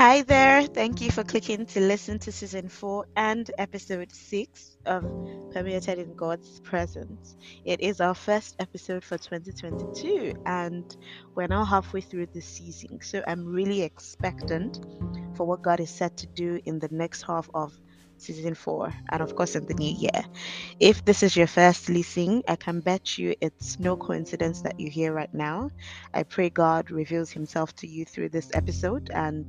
Hi there. Thank you for clicking to listen to season four and episode six of Permeated in God's Presence. It is our first episode for 2022, and we're now halfway through the season. So I'm really expectant for what God is set to do in the next half of season four, and of course in the new year. If this is your first listening, I can bet you it's no coincidence that you're here right now. I pray God reveals Himself to you through this episode and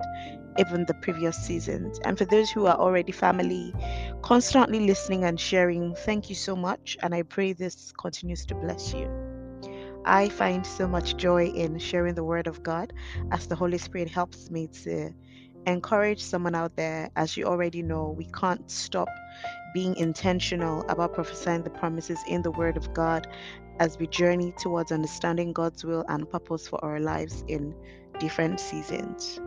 even the previous seasons. And for those who are already family, constantly listening and sharing, thank you so much. And I pray this continues to bless you. I find so much joy in sharing the Word of God as the Holy Spirit helps me to encourage someone out there. As you already know, we can't stop being intentional about prophesying the promises in the Word of God as we journey towards understanding God's will and purpose for our lives in different seasons.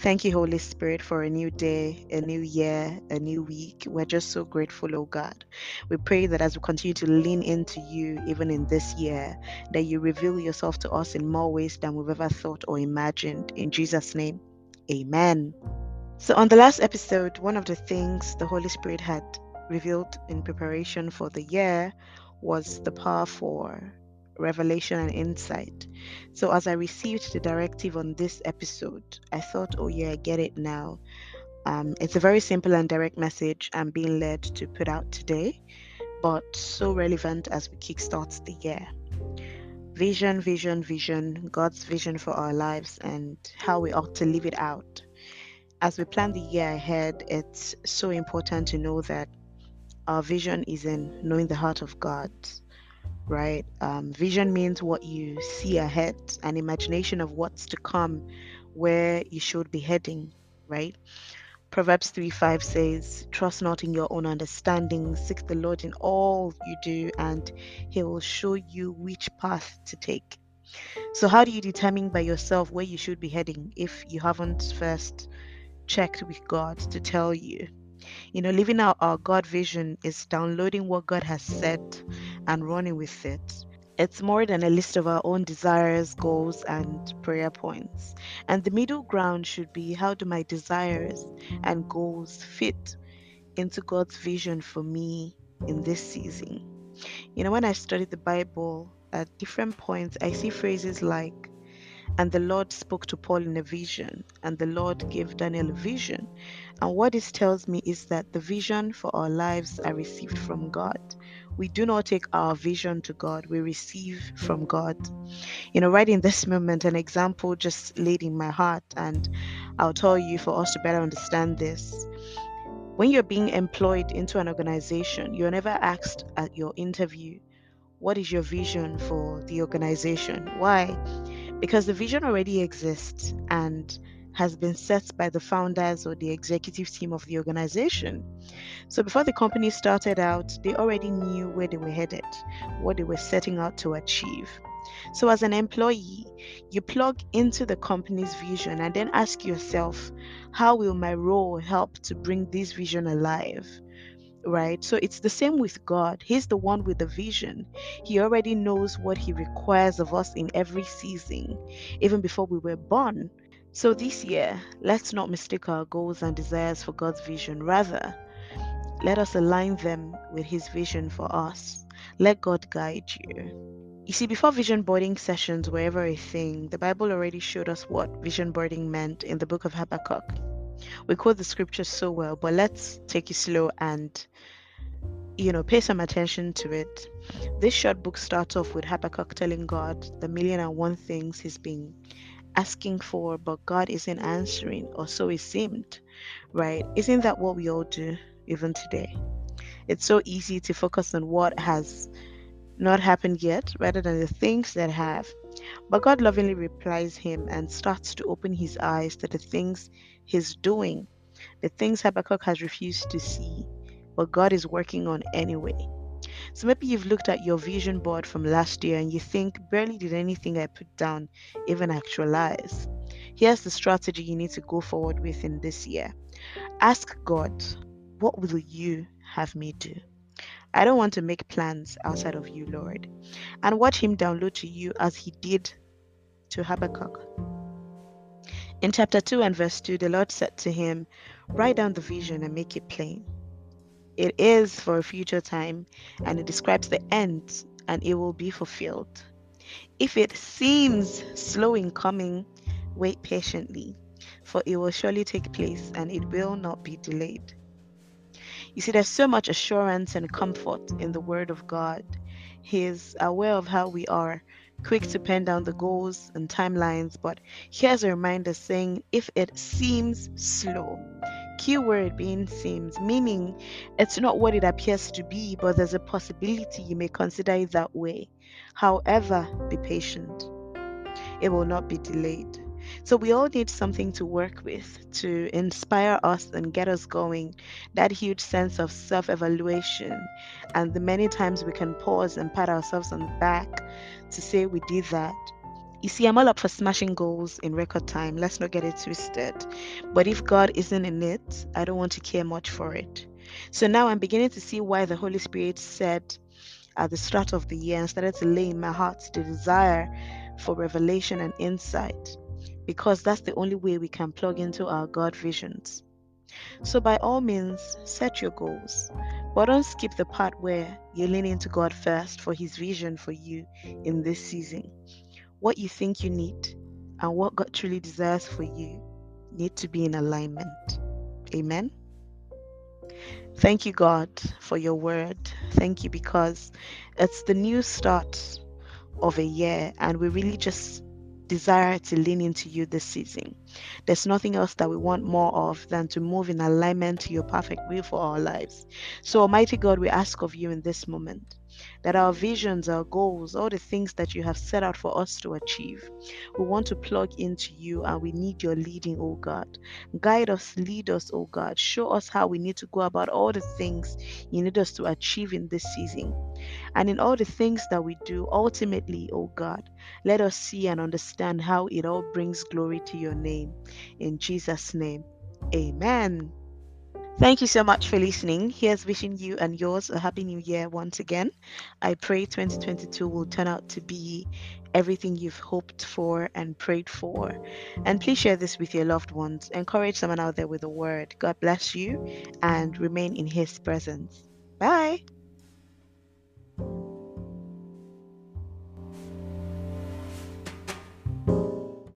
Thank you, Holy Spirit, for a new day, a new year, a new week. We're just so grateful, oh God. We pray that as we continue to lean into you, even in this year, that you reveal yourself to us in more ways than we've ever thought or imagined. In Jesus' name, amen. So, on the last episode, one of the things the Holy Spirit had revealed in preparation for the year was the power for revelation and insight. So, as I received the directive on this episode, I thought, oh, yeah, I get it now. Um, it's a very simple and direct message I'm being led to put out today, but so relevant as we kickstart the year. Vision, vision, vision, God's vision for our lives and how we ought to live it out. As we plan the year ahead, it's so important to know that our vision is in knowing the heart of God right? Um, vision means what you see ahead, an imagination of what's to come, where you should be heading, right? Proverbs 3 5 says, Trust not in your own understanding, seek the Lord in all you do, and he will show you which path to take. So, how do you determine by yourself where you should be heading if you haven't first checked with God to tell you? You know, living out our God vision is downloading what God has said and running with it. It's more than a list of our own desires, goals, and prayer points. And the middle ground should be how do my desires and goals fit into God's vision for me in this season? You know, when I study the Bible at different points, I see phrases like, and the Lord spoke to Paul in a vision, and the Lord gave Daniel a vision. And what this tells me is that the vision for our lives are received from God. We do not take our vision to God, we receive from mm. God. You know, right in this moment, an example just laid in my heart, and I'll tell you for us to better understand this. When you're being employed into an organization, you're never asked at your interview, What is your vision for the organization? Why? because the vision already exists and has been set by the founders or the executive team of the organization. So before the company started out, they already knew where they were headed, what they were setting out to achieve. So as an employee, you plug into the company's vision and then ask yourself, how will my role help to bring this vision alive? right? So it's the same with God. He's the one with the vision. He already knows what He requires of us in every season, even before we were born. So this year, let's not mistake our goals and desires for God's vision. Rather, let us align them with His vision for us. Let God guide you. You see, before vision boarding sessions were ever a thing, the Bible already showed us what vision boarding meant in the book of Habakkuk. We quote the scriptures so well, but let's take it slow and you know pay some attention to it. This short book starts off with Habakkuk telling God the million and one things he's been asking for, but God isn't answering, or so it seemed, right? Isn't that what we all do even today? It's so easy to focus on what has not happened yet rather than the things that have. But God lovingly replies him and starts to open his eyes to the things he's doing, the things Habakkuk has refused to see, but God is working on anyway. So maybe you've looked at your vision board from last year and you think, barely did anything I put down even actualize. Here's the strategy you need to go forward with in this year. Ask God, what will you have me do? I don't want to make plans outside of you, Lord. And watch Him download to you as He did to Habakkuk. In chapter 2 and verse 2, the Lord said to him, Write down the vision and make it plain. It is for a future time, and it describes the end, and it will be fulfilled. If it seems slow in coming, wait patiently, for it will surely take place and it will not be delayed. You see, there's so much assurance and comfort in the Word of God. He is aware of how we are, quick to pen down the goals and timelines, but here's a reminder saying if it seems slow, keyword being seems, meaning it's not what it appears to be, but there's a possibility you may consider it that way. However, be patient, it will not be delayed. So, we all need something to work with to inspire us and get us going. That huge sense of self evaluation, and the many times we can pause and pat ourselves on the back to say we did that you see, I'm all up for smashing goals in record time. Let's not get it twisted. But if God isn't in it, I don't want to care much for it. So now I'm beginning to see why the Holy Spirit said at the start of the year and started to lay in my heart the desire for revelation and insight because that's the only way we can plug into our God visions. So, by all means, set your goals, but don't skip the part where you lean into God first for His vision for you in this season what you think you need and what God truly desires for you need to be in alignment. Amen. Thank you, God, for your word. Thank you because it's the new start of a year, and we really just desire to lean into you this season. There's nothing else that we want more of than to move in alignment to your perfect will for our lives. So, Almighty God, we ask of you in this moment that our visions, our goals, all the things that you have set out for us to achieve, we want to plug into you and we need your leading, oh God. Guide us, lead us, oh God. Show us how we need to go about all the things you need us to achieve in this season. And in all the things that we do, ultimately, oh God, let us see and understand how it all brings glory to your name. In Jesus' name, amen. Thank you so much for listening. Here's wishing you and yours a happy new year once again. I pray 2022 will turn out to be everything you've hoped for and prayed for. And please share this with your loved ones. Encourage someone out there with a word. God bless you and remain in His presence. Bye.